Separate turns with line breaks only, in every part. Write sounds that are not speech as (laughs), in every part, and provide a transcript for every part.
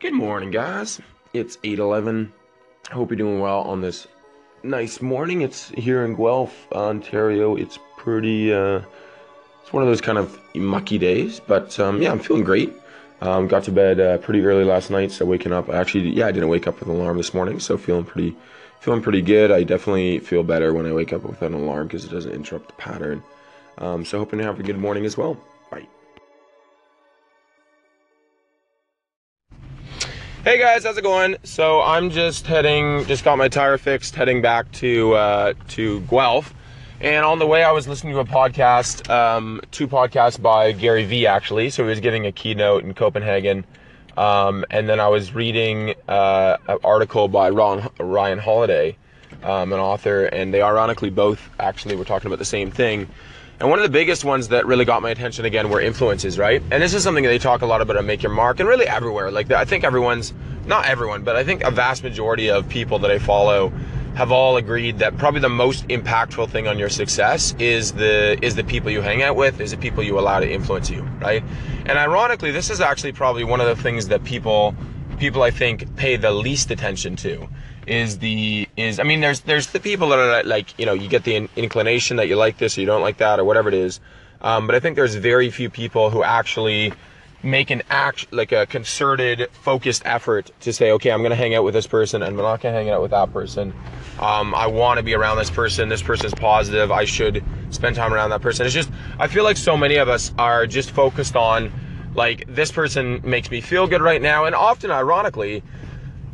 Good morning, guys. It's 8:11. I hope you're doing well on this nice morning. It's here in Guelph, Ontario. It's pretty. Uh, it's one of those kind of mucky days, but um, yeah, I'm feeling great. Um, got to bed uh, pretty early last night, so waking up. Actually, yeah, I didn't wake up with an alarm this morning, so feeling pretty, feeling pretty good. I definitely feel better when I wake up with an alarm because it doesn't interrupt the pattern. Um, so hoping to have a good morning as well. Hey guys, how's it going? So I'm just heading, just got my tire fixed, heading back to uh, to Guelph. And on the way, I was listening to a podcast, um, two podcasts by Gary Vee actually. So he was giving a keynote in Copenhagen, um, and then I was reading uh, an article by Ron, Ryan Holiday, um, an author, and they ironically both actually were talking about the same thing. And one of the biggest ones that really got my attention again were influences, right? And this is something that they talk a lot about on Make Your Mark and really everywhere. Like, I think everyone's, not everyone, but I think a vast majority of people that I follow have all agreed that probably the most impactful thing on your success is the is the people you hang out with, is the people you allow to influence you, right? And ironically, this is actually probably one of the things that people people I think pay the least attention to is the is I mean there's there's the people that are like you know you get the inclination that you like this or you don't like that or whatever it is, um, but I think there's very few people who actually make an act like a concerted focused effort to say okay i'm going to hang out with this person and i'm not going to hang out with that person. Um, i want to be around this person. This person's positive. I should spend time around that person. It's just i feel like so many of us are just focused on like this person makes me feel good right now. And often ironically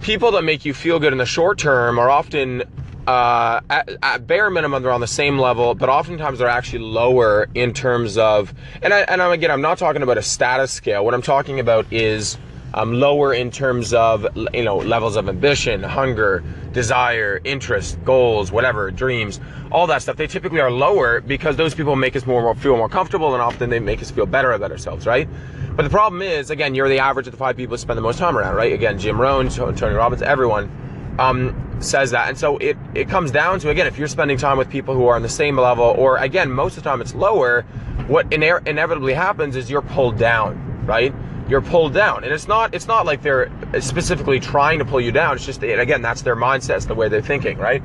people that make you feel good in the short term are often uh, at, at, bare minimum they're on the same level but oftentimes they're actually lower in terms of and, I, and I'm, again i'm not talking about a status scale. What i'm talking about is um, lower in terms of you know levels of ambition hunger desire interest goals whatever dreams all that stuff. They typically are lower because those people make us more, more feel more comfortable and often they make us feel better about ourselves right but the problem is again you're the average of the five people who spend the most time around right again jim rohn tony robbins everyone um, says that. And so it, it comes down to, again, if you're spending time with people who are on the same level, or again, most of the time it's lower, what ine- inevitably happens is you're pulled down, right? You're pulled down. And it's not, it's not like they're specifically trying to pull you down. It's just, again, that's their mindset, it's the way they're thinking, right?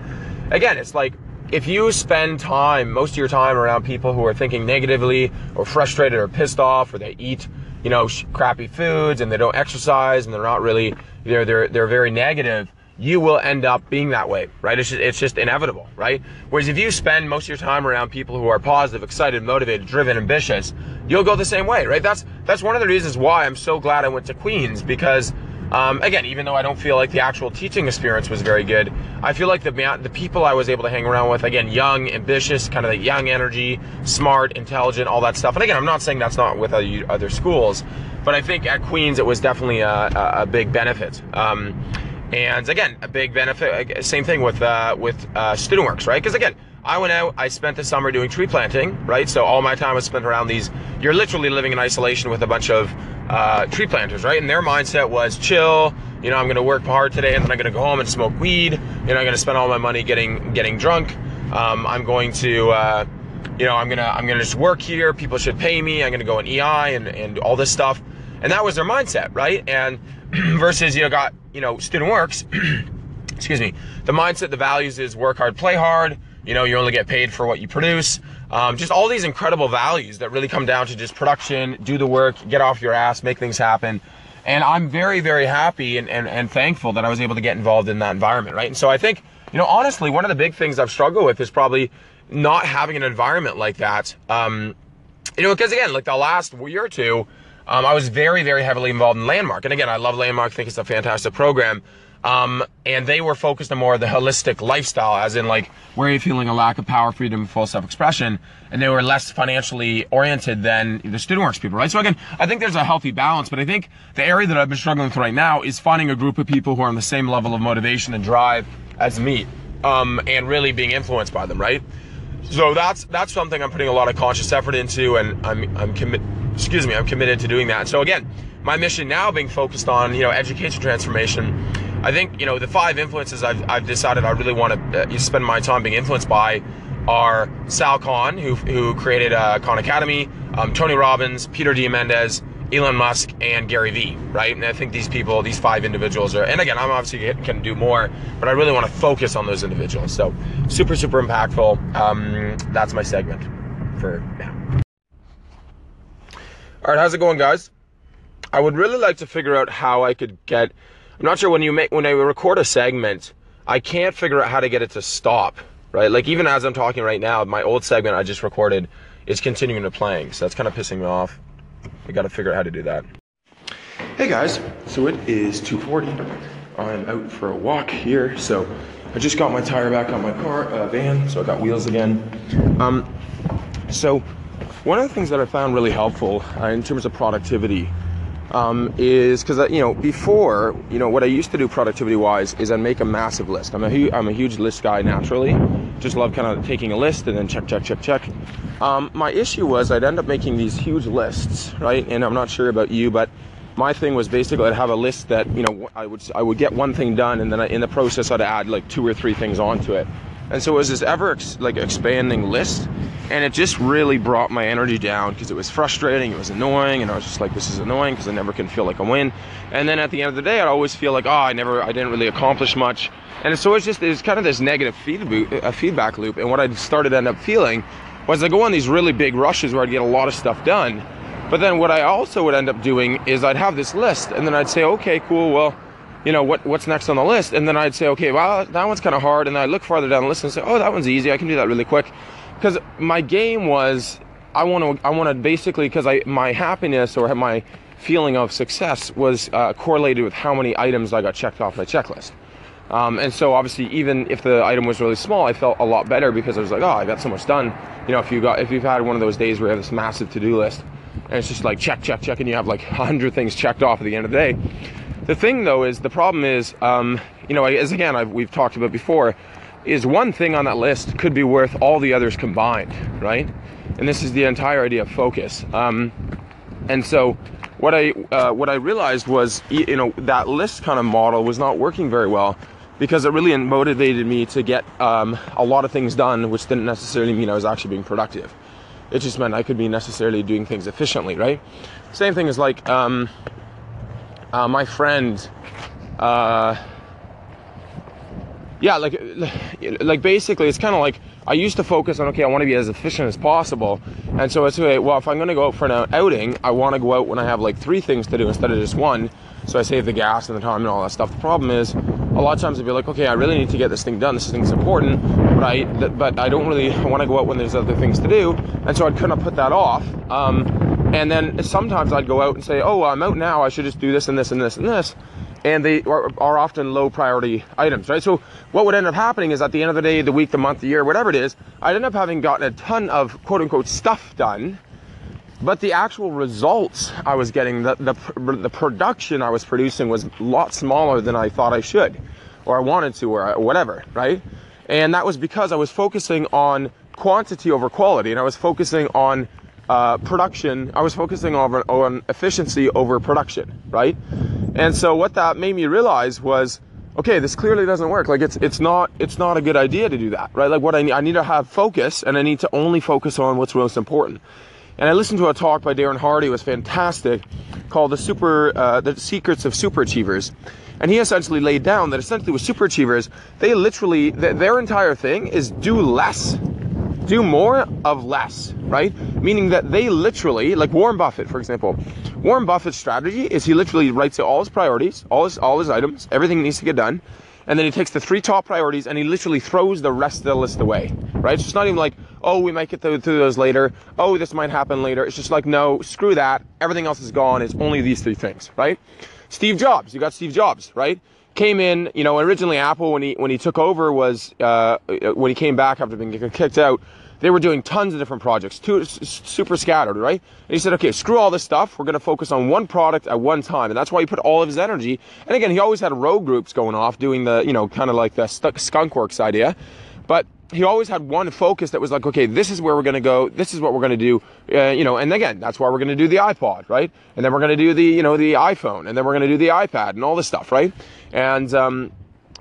Again, it's like, if you spend time, most of your time around people who are thinking negatively or frustrated or pissed off or they eat, you know, sh- crappy foods and they don't exercise and they're not really, they're, they're, they're very negative, you will end up being that way, right? It's just, it's just inevitable, right? Whereas if you spend most of your time around people who are positive, excited, motivated, driven, ambitious, you'll go the same way, right? That's that's one of the reasons why I'm so glad I went to Queens because, um, again, even though I don't feel like the actual teaching experience was very good, I feel like the the people I was able to hang around with, again, young, ambitious, kind of the young energy, smart, intelligent, all that stuff. And again, I'm not saying that's not with other, other schools, but I think at Queens it was definitely a, a, a big benefit. Um, and again, a big benefit. Same thing with uh, with uh, StudentWorks, right? Because again, I went out. I spent the summer doing tree planting, right? So all my time was spent around these. You're literally living in isolation with a bunch of uh, tree planters, right? And their mindset was chill. You know, I'm going to work hard today, and then I'm going to go home and smoke weed. You know, I'm going to spend all my money getting getting drunk. Um, I'm going to, uh, you know, I'm gonna I'm gonna just work here. People should pay me. I'm going to go in EI and and all this stuff. And that was their mindset, right? And (clears throat) versus you know got you know student works. (clears throat) excuse me the mindset the values is work hard play hard you know you only get paid for what you produce. Um, just all these incredible values that really come down to just production do the work get off your ass make things happen. And i'm very very happy and, and, and thankful that i was able to get involved in that environment right? And so i think you know honestly one of the big things i've struggled with is probably not having an environment like that. Um, you know because again like the last year or two um, I was very, very heavily involved in Landmark. And again, I love Landmark, I think it's a fantastic program. Um, and they were focused on more of the holistic lifestyle, as in like where are you're feeling a lack of power, freedom, full self-expression, and they were less financially oriented than the student works people, right? So again, I think there's a healthy balance, but I think the area that I've been struggling with right now is finding a group of people who are on the same level of motivation and drive as me, um, and really being influenced by them, right? So that's that's something I'm putting a lot of conscious effort into, and I'm I'm committed excuse me, I'm committed to doing that. So again, my mission now being focused on, you know, education transformation, I think, you know, the five influences I've, I've decided I really want to uh, spend my time being influenced by are Sal Khan, who, who created uh, Khan Academy, um, Tony Robbins, Peter Diamandis, Elon Musk and Gary Vee, right? And I think these people, these five individuals are, and again, I'm obviously can do more, but I really want to focus on those individuals. So super, super impactful. Um, that's my segment for now. All right, how's it going, guys? I would really like to figure out how I could get. I'm not sure when you make when I record a segment, I can't figure out how to get it to stop. Right, like even as I'm talking right now, my old segment I just recorded is continuing to playing, so that's kind of pissing me off. I got to figure out how to do that. Hey guys, so it is 2:40. I'm out for a walk here, so I just got my tire back on my car uh, van, so I got wheels again. Um, so one of the things that I found really helpful uh, in terms of productivity um, is because you know before you know what I used to do productivity wise is I make a massive list. I'm a hu- I'm a huge list guy naturally. Just love kind of taking a list and then check check check check. Um, my issue was I'd end up making these huge lists, right? And I'm not sure about you, but my thing was basically I'd have a list that you know I would I would get one thing done and then I, in the process I'd add like two or three things onto it. And so it was this ever ex- like expanding list, and it just really brought my energy down because it was frustrating, it was annoying, and I was just like, this is annoying because I never can feel like I win. And then at the end of the day, I'd always feel like, oh, I never, I didn't really accomplish much. And so it's just it's kind of this negative feedback, a uh, feedback loop. And what I started to end up feeling was I go on these really big rushes where I'd get a lot of stuff done. But then what I also would end up doing is I'd have this list, and then I'd say, okay, cool, well you know, what, what's next on the list? And then I'd say, okay, well, that one's kind of hard. And I'd look farther down the list and say, oh, that one's easy. I can do that really quick. Because my game was, I want to, I want to basically, because I, my happiness or my feeling of success was uh, correlated with how many items I got checked off my checklist. Um, and so obviously, even if the item was really small, I felt a lot better because I was like, oh, I got so much done. You know, if you got, if you've had one of those days where you have this massive to-do list, and it's just like check, check, check, and you have like hundred things checked off at the end of the day the thing though is the problem is, um, you know, as again I've, we've talked about before, is one thing on that list could be worth all the others combined, right? And this is the entire idea of focus. Um, and so what I uh, what I realized was, you know, that list kind of model was not working very well because it really motivated me to get um, a lot of things done, which didn't necessarily mean I was actually being productive. It just meant I could be necessarily doing things efficiently, right? Same thing as like, um, uh, my friend, uh, yeah, like, like basically, it's kind of like I used to focus on okay, I want to be as efficient as possible, and so it's okay. Well, if I'm going to go out for an outing, I want to go out when I have like three things to do instead of just one, so I save the gas and the time and all that stuff. The problem is, a lot of times I'd be like, okay, I really need to get this thing done. This thing's important, but I, but I don't really want to go out when there's other things to do, and so I'd kind of put that off. Um, and then sometimes I'd go out and say, oh, I'm out now. I should just do this and this and this and this. And they are, are, often low priority items, right? So what would end up happening is at the end of the day, the week, the month, the year, whatever it is, I'd end up having gotten a ton of quote unquote stuff done. But the actual results I was getting, the, the, the production I was producing was a lot smaller than I thought I should, or I wanted to, or whatever, right? And that was because I was focusing on quantity over quality, and I was focusing on uh, production, I was focusing on, on efficiency over production, right? And so what that made me realize was, okay, this clearly doesn't work. Like it's it's not it's not a good idea to do that, right? Like what I need, I need to have focus, and I need to only focus on what's most important. And I listened to a talk by Darren Hardy, it was fantastic, called the super uh, the secrets of super achievers. And he essentially laid down that essentially with super achievers, they literally th- their entire thing is do less do more of less, right? Meaning that they literally, like Warren Buffett, for example, Warren Buffett's strategy is he literally writes out all his priorities, all his all his items, everything needs to get done, and then he takes the three top priorities and he literally throws the rest of the list away, right? So it's not even like, oh, we might get through those later. Oh, this might happen later. It's just like, no, screw that. Everything else is gone. It's only these three things, right? Steve Jobs, you got Steve Jobs, right? Came in, you know, originally Apple when he when he took over was uh, when he came back after being kicked out they were doing tons of different projects, too, super scattered, right? And he said, okay, screw all this stuff. We're going to focus on one product at one time. And that's why he put all of his energy. And again, he always had rogue groups going off doing the, you know, kind of like the skunk works idea. But he always had one focus that was like, okay, this is where we're going to go. This is what we're going to do. Uh, you know, and again, that's why we're going to do the iPod, right? And then we're going to do the, you know, the iPhone, and then we're going to do the iPad and all this stuff, right? And um,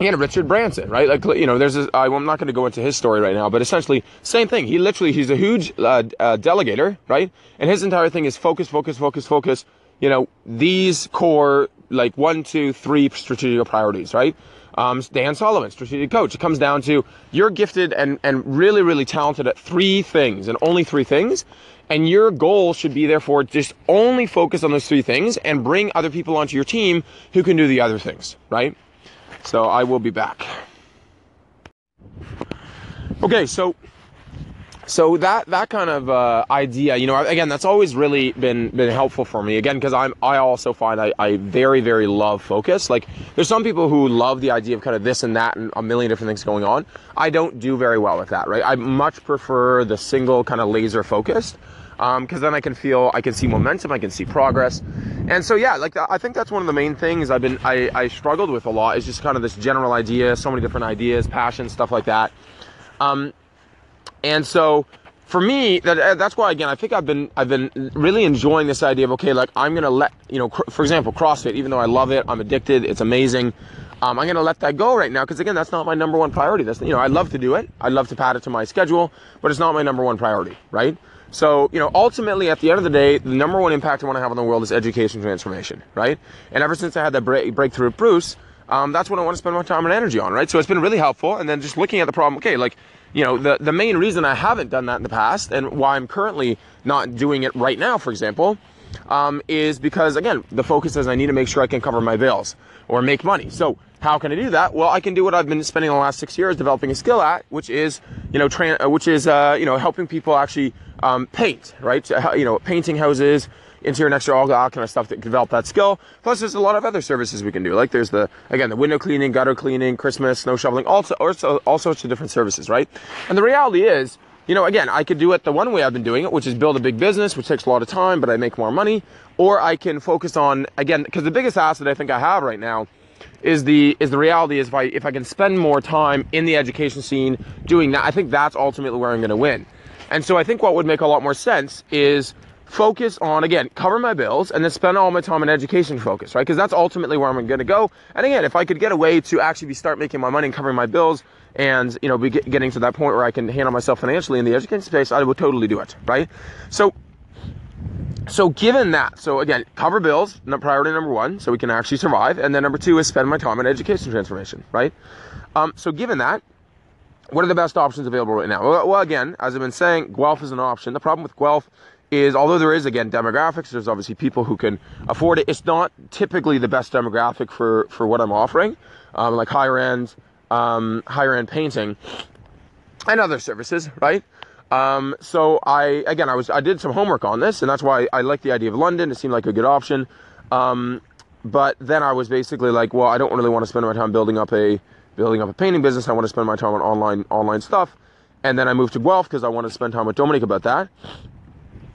and Richard Branson, right? Like, you know, there's I'm not going to go into his story right now, but essentially, same thing. He literally, he's a huge uh, uh, delegator, right? And his entire thing is focus, focus, focus, focus. you know, these core, like one, two, three strategic priorities, right? Um, Dan Sullivan, strategic coach. It comes down to you're gifted and, and really, really talented at three things and only three things. And your goal should be, therefore, just only focus on those three things and bring other people onto your team who can do the other things, right? So I will be back. Okay, so so that that kind of uh, idea, you know, again, that's always really been been helpful for me. Again, because I'm I also find I, I very very love focus. Like there's some people who love the idea of kind of this and that and a million different things going on. I don't do very well with that, right? I much prefer the single kind of laser focused because um, then I can feel, I can see momentum, I can see progress, and so yeah, like I think that's one of the main things I've been, I, I struggled with a lot is just kind of this general idea, so many different ideas, passion, stuff like that. Um, and so for me, that, uh, that's why again, I think I've been I've been really enjoying this idea of okay, like I'm gonna let you know, for example, CrossFit. Even though I love it, I'm addicted. It's amazing. Um, I'm gonna let that go right now because again, that's not my number one priority. That's you know, I love to do it. I love to pad it to my schedule, but it's not my number one priority, right? So, you know, ultimately, at the end of the day, the number one impact I want to have on the world is education transformation, right? And ever since I had that break, breakthrough with Bruce, um, that's what I want to spend my time and energy on, right? So it's been really helpful. And then just looking at the problem, okay, like you know, the, the main reason I haven't done that in the past and why I'm currently not doing it right now, for example, um, is because, again, the focus is I need to make sure I can cover my bills or make money. So how can I do that? Well, I can do what I've been spending the last six years developing a skill at, which is, you know, tra- which is, uh, you know, helping people actually um, paint, right? You know, painting houses, interior and exterior, all that kind of stuff that develop that skill. Plus, there's a lot of other services we can do. Like there's the again the window cleaning, gutter cleaning, Christmas, snow shoveling, also also all sorts of different services, right? And the reality is, you know, again, I could do it the one way I've been doing it, which is build a big business, which takes a lot of time, but I make more money. Or I can focus on again, because the biggest asset I think I have right now is the is the reality is if I if I can spend more time in the education scene doing that, I think that's ultimately where I'm going to win. And so I think what would make a lot more sense is focus on again cover my bills and then spend all my time on education focus right? Because that's ultimately where i'm going to go. And again if i could get a way to actually be start making my money and covering my bills and you know be getting to that point where i can handle myself financially in the education space i would totally do it right? So so given that so again cover bills priority number one so we can actually survive. And then number two is spend my time on education transformation right? Um, so given that what are the best options available right now? Well, well, again, as I've been saying, Guelph is an option. The problem with Guelph is although there is again demographics, there's obviously people who can afford it. It's not typically the best demographic for for what I'm offering, um, like higher end, um, higher end painting, and other services, right? Um, so I again I was I did some homework on this, and that's why I like the idea of London. It seemed like a good option. Um, but then I was basically like, well, I don't really want to spend my time building up a building up a painting business. I want to spend my time on online online stuff. And then I moved to Guelph because I wanted to spend time with Dominique about that.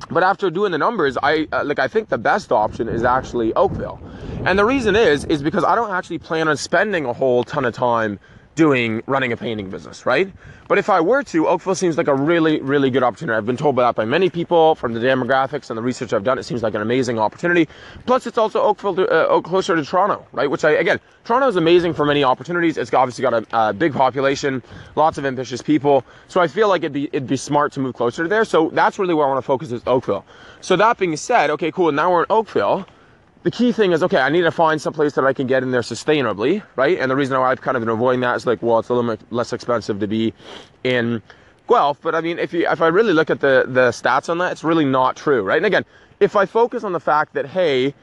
But after doing the numbers, I uh, like I think the best option is actually Oakville. And the reason is is because I don't actually plan on spending a whole ton of time doing running a painting business, right? But if I were to, Oakville seems like a really, really good opportunity. I've been told that by many people from the demographics and the research I've done. It seems like an amazing opportunity. Plus, it's also Oakville, to, uh, closer to Toronto, right? Which I, again, Toronto is amazing for many opportunities. It's obviously got a, a big population, lots of ambitious people. So I feel like it'd be, it'd be smart to move closer to there. So that's really where I want to focus is Oakville. So that being said, okay, cool. Now we're in Oakville the key thing is okay i need to find some place that i can get in there sustainably right? And the reason why i've kind of been avoiding that is like well it's a little less expensive to be in guelph but i mean if you if i really look at the the stats on that it's really not true right? And again if i focus on the fact that hey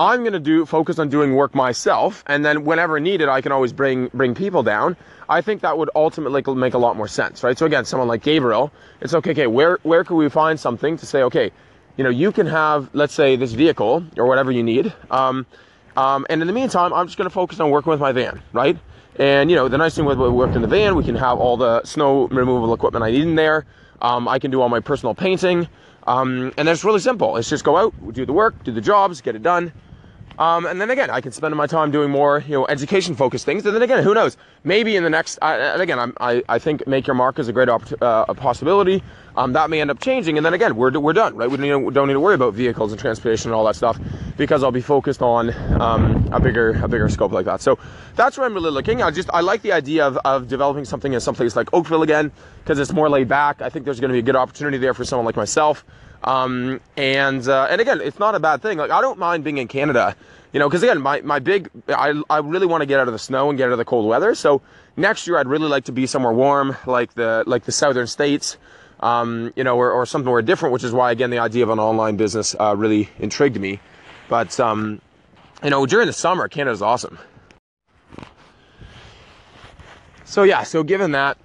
i'm to do focus on doing work myself and then whenever needed i can always bring bring people down i think that would ultimately make a lot more sense right? So again someone like gabriel it's okay okay where where could we find something to say okay you know, you can have, let's say, this vehicle or whatever you need. Um, um, and in the meantime, I'm just going to focus on working with my van, right? And you know, the nice thing with working in the van, we can have all the snow removal equipment I need in there. Um, I can do all my personal painting, um, and that's really simple. It's just go out, do the work, do the jobs, get it done, um, and then again, I can spend my time doing more, you know, education focused things. And then again, who knows? Maybe in the next, uh, and again, I'm, i I, think make your mark is a great opp- uh, a possibility. Um, that may end up changing. And then again, we're, we're done, right? We don't need, to, don't need to worry about vehicles and transportation and all that stuff because I'll be focused on um, a bigger a bigger scope like that. So that's where I'm really looking. I just, I like the idea of, of developing something in some place like Oakville again because it's more laid back. I think there's going to be a good opportunity there for someone like myself Um, and uh, and again, it's not a bad thing. Like I don't mind being in Canada, you know, because again, my my big I I really want to get out of the snow and get out of the cold weather. So next year, I'd really like to be somewhere warm, like the like the southern states. Um, you know, or, or something more different, which is why, again, the idea of an online business uh, really intrigued me. But, um, you know, during the summer, Canada's awesome. So, yeah, so given that,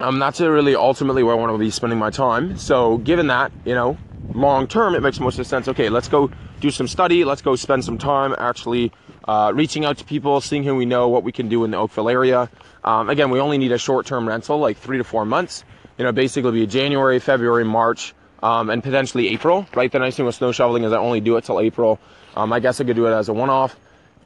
um, that's really ultimately where I want to be spending my time. So, given that, you know, long term, it makes most of sense. Okay, let's go do some study. Let's go spend some time actually uh, reaching out to people, seeing who we know, what we can do in the Oakville area. Um, again, we only need a short term rental, like three to four months you know, basically be January, February, March, um, and potentially April, right? The nice thing with snow shoveling is I only do it till April. Um, I guess I could do it as a one-off.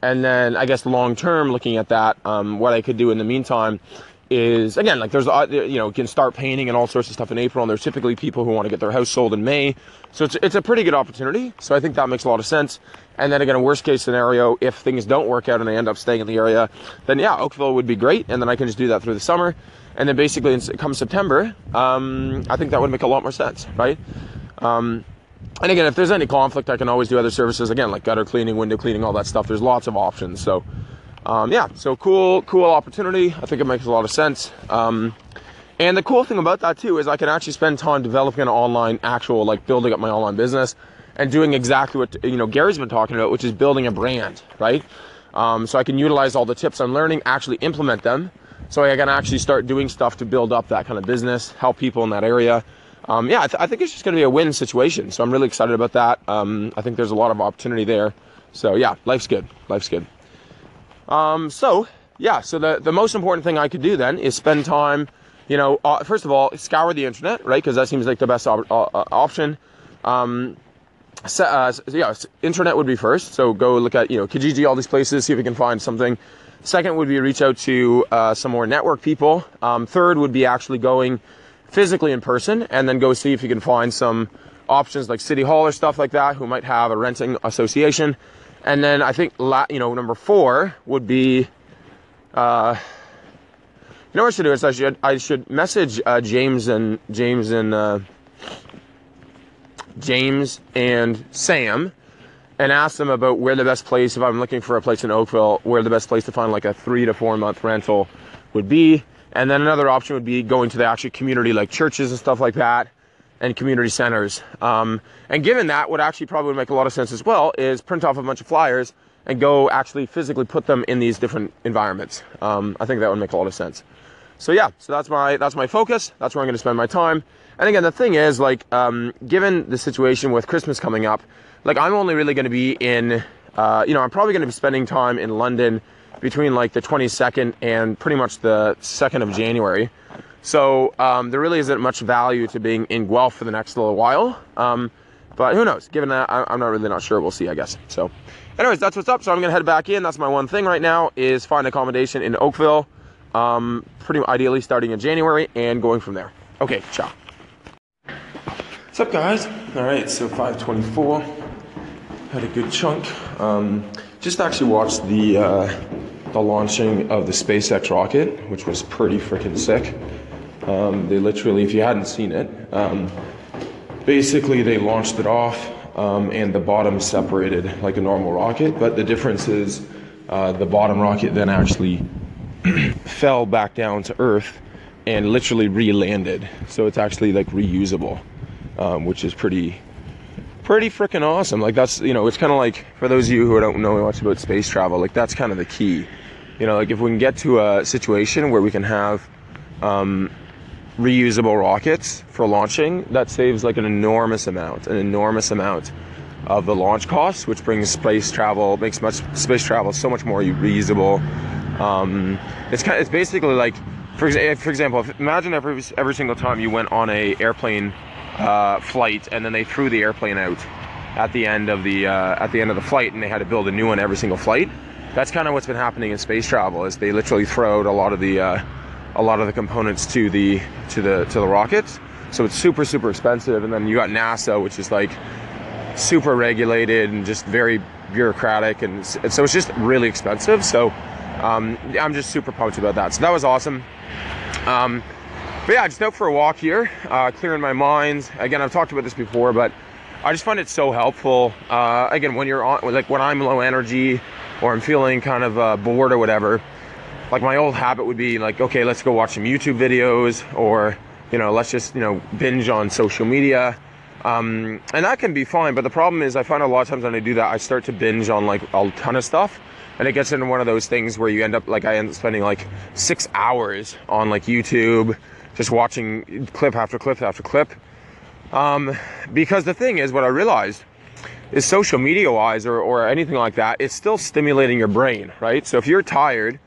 And then I guess long term, looking at that, um, what I could do in the meantime is again like there's uh, you know can start painting and all sorts of stuff in April, and there's typically people who want to get their house sold in May, so it's it's a pretty good opportunity. So I think that makes a lot of sense. And then again, a worst case scenario, if things don't work out and I end up staying in the area, then yeah, Oakville would be great, and then I can just do that through the summer. And then basically, come September, um, I think that would make a lot more sense, right? Um, and again, if there's any conflict, I can always do other services again, like gutter cleaning, window cleaning, all that stuff. There's lots of options. So, um, yeah, so cool, cool opportunity. I think it makes a lot of sense. Um, and the cool thing about that too is I can actually spend time developing an online, actual, like building up my online business and doing exactly what you know Gary's been talking about, which is building a brand, right? Um, so I can utilize all the tips I'm learning, actually implement them so I can actually start doing stuff to build up that kind of business, help people in that area. Um, yeah, I, th- I, think it's just going to be a win situation. So I'm really excited about that. Um, I think there's a lot of opportunity there. So yeah, life's good. Life's good. Um, so yeah, so the, the most important thing I could do then is spend time, you know, uh, first of all, scour the internet, right? Because that seems like the best op- uh, uh option. Um, so, uh, so yeah, internet would be first. So go look at, you know, Kijiji, all these places, see if you can find something Second would be reach out to uh, some more network people. Um, third would be actually going physically in person and then go see if you can find some options like City Hall or stuff like that who might have a renting association. And then I think, you know, number four would be, uh, you know what I should do is I should I should message uh, James and James and uh, James and Sam and ask them about where the best place, if I'm looking for a place in Oakville, where the best place to find like a three to four month rental would be. And then another option would be going to the actual community, like churches and stuff like that, and community centers. Um, and given that, what actually probably would make a lot of sense as well is print off a bunch of flyers and go actually physically put them in these different environments. Um, I think that would make a lot of sense. So yeah, so that's my that's my focus. That's where I'm going to spend my time. And again, the thing is, like, um, given the situation with Christmas coming up, like I'm only really going to be in, uh, you know, I'm probably going to be spending time in London between like the 22nd and pretty much the 2nd of January. So um, there really isn't much value to being in Guelph for the next little while. Um, but who knows? Given that, I'm not really not sure. We'll see, I guess. So, anyways, that's what's up. So I'm gonna head back in. That's my one thing right now is find accommodation in Oakville. Um, pretty ideally starting in January and going from there. Okay, ciao. What's up, guys? All right, so 524 had a good chunk. Um, just actually watched the uh, the launching of the SpaceX rocket, which was pretty freaking sick. Um, they literally, if you hadn't seen it, um, basically they launched it off um, and the bottom separated like a normal rocket, but the difference is uh, the bottom rocket then actually (clears throat) fell back down to Earth and literally re-landed. So it's actually like reusable, um, which is pretty pretty freaking awesome. Like that's you know, it's kind of like for those of you who don't know much about space travel, like that's kind of the key. You know, like if we can get to a situation where we can have um, reusable rockets for launching, that saves like an enormous amount, an enormous amount of the launch costs, which brings space travel, makes much space travel so much more reusable. Um, it's kind, of, it's basically like, for, for example, if, imagine every every single time you went on a airplane uh, flight, and then they threw the airplane out at the end of the uh, at the end of the flight, and they had to build a new one every single flight. That's kind of what's been happening in space travel. Is they literally throw out a lot of the uh, a lot of the components to the to the to the rockets. So it's super super expensive, and then you got NASA, which is like super regulated and just very bureaucratic, and, and so it's just really expensive. So um, I'm just super pumped about that. So that was awesome. Um, but yeah, just out for a walk here, uh, clearing my mind. Again, I've talked about this before, but I just find it so helpful. Uh, again, when you're on, like when I'm low energy or I'm feeling kind of uh, bored or whatever, like my old habit would be like, okay, let's go watch some YouTube videos or, you know, let's just, you know, binge on social media. Um, and that can be fine. But the problem is, I find a lot of times when I do that, I start to binge on like a ton of stuff and it gets into one of those things where you end up like I end up spending like six hours on like YouTube, just watching clip after clip after clip. Um, because the thing is, what I realized is social media wise or, or anything like that, it's still stimulating your brain, right? So if you're tired,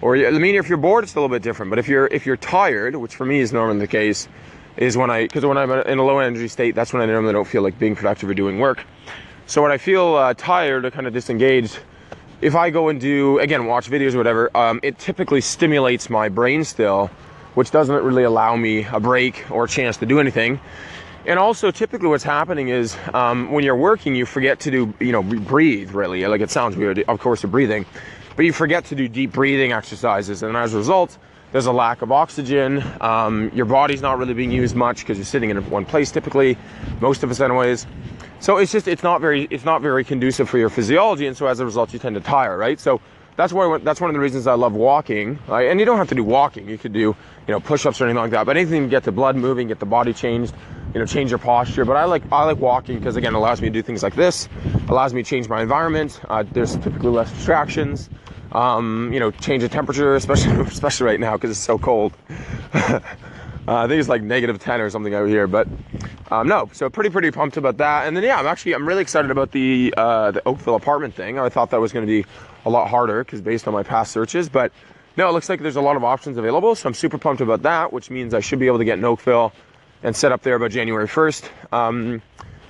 or I mean, if you're bored, it's a little bit different. But if you're if you're tired, which for me is normally the case, is when I because when I'm in a low energy state, that's when I normally don't feel like being productive or doing work. So when I feel uh, tired or kind of disengaged, if I go and do again watch videos or whatever, um, it typically stimulates my brain still, which doesn't really allow me a break or a chance to do anything. And also, typically, what's happening is um, when you're working, you forget to do, you know, breathe. Really, like it sounds weird. Of course, you're breathing, but you forget to do deep breathing exercises, and as a result, there's a lack of oxygen. Um, your body's not really being used much because you're sitting in one place typically, most of us, anyways. So it's just it's not very it's not very conducive for your physiology, and so as a result, you tend to tire, right? So that's why that's one of the reasons I love walking. Right? And you don't have to do walking; you could do you know push-ups or anything like that. But anything to get the blood moving, get the body changed, you know, change your posture. But I like I like walking because again, it allows me to do things like this, allows me to change my environment. Uh, there's typically less distractions. Um, you know, change the temperature, (laughs) especially especially right now because it's so cold. (laughs) Uh, I think it's like negative 10 or something out here, but um, no. So pretty pretty pumped about that. And then yeah, I'm actually I'm really excited about the uh, the Oakville apartment thing. I thought that was going to be a lot harder because based on my past searches, but no, it looks like there's a lot of options available. So I'm super pumped about that, which means I should be able to get in Oakville and set up there by January 1st, um,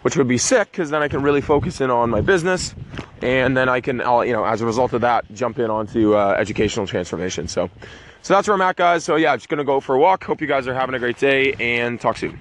which would be sick because then I can really focus in on my business, and then I can, I'll, you know, as a result of that, jump in onto uh, educational transformation. So. So that's where I'm at, guys. So yeah, I'm just gonna go for a walk. Hope you guys are having a great day and talk soon.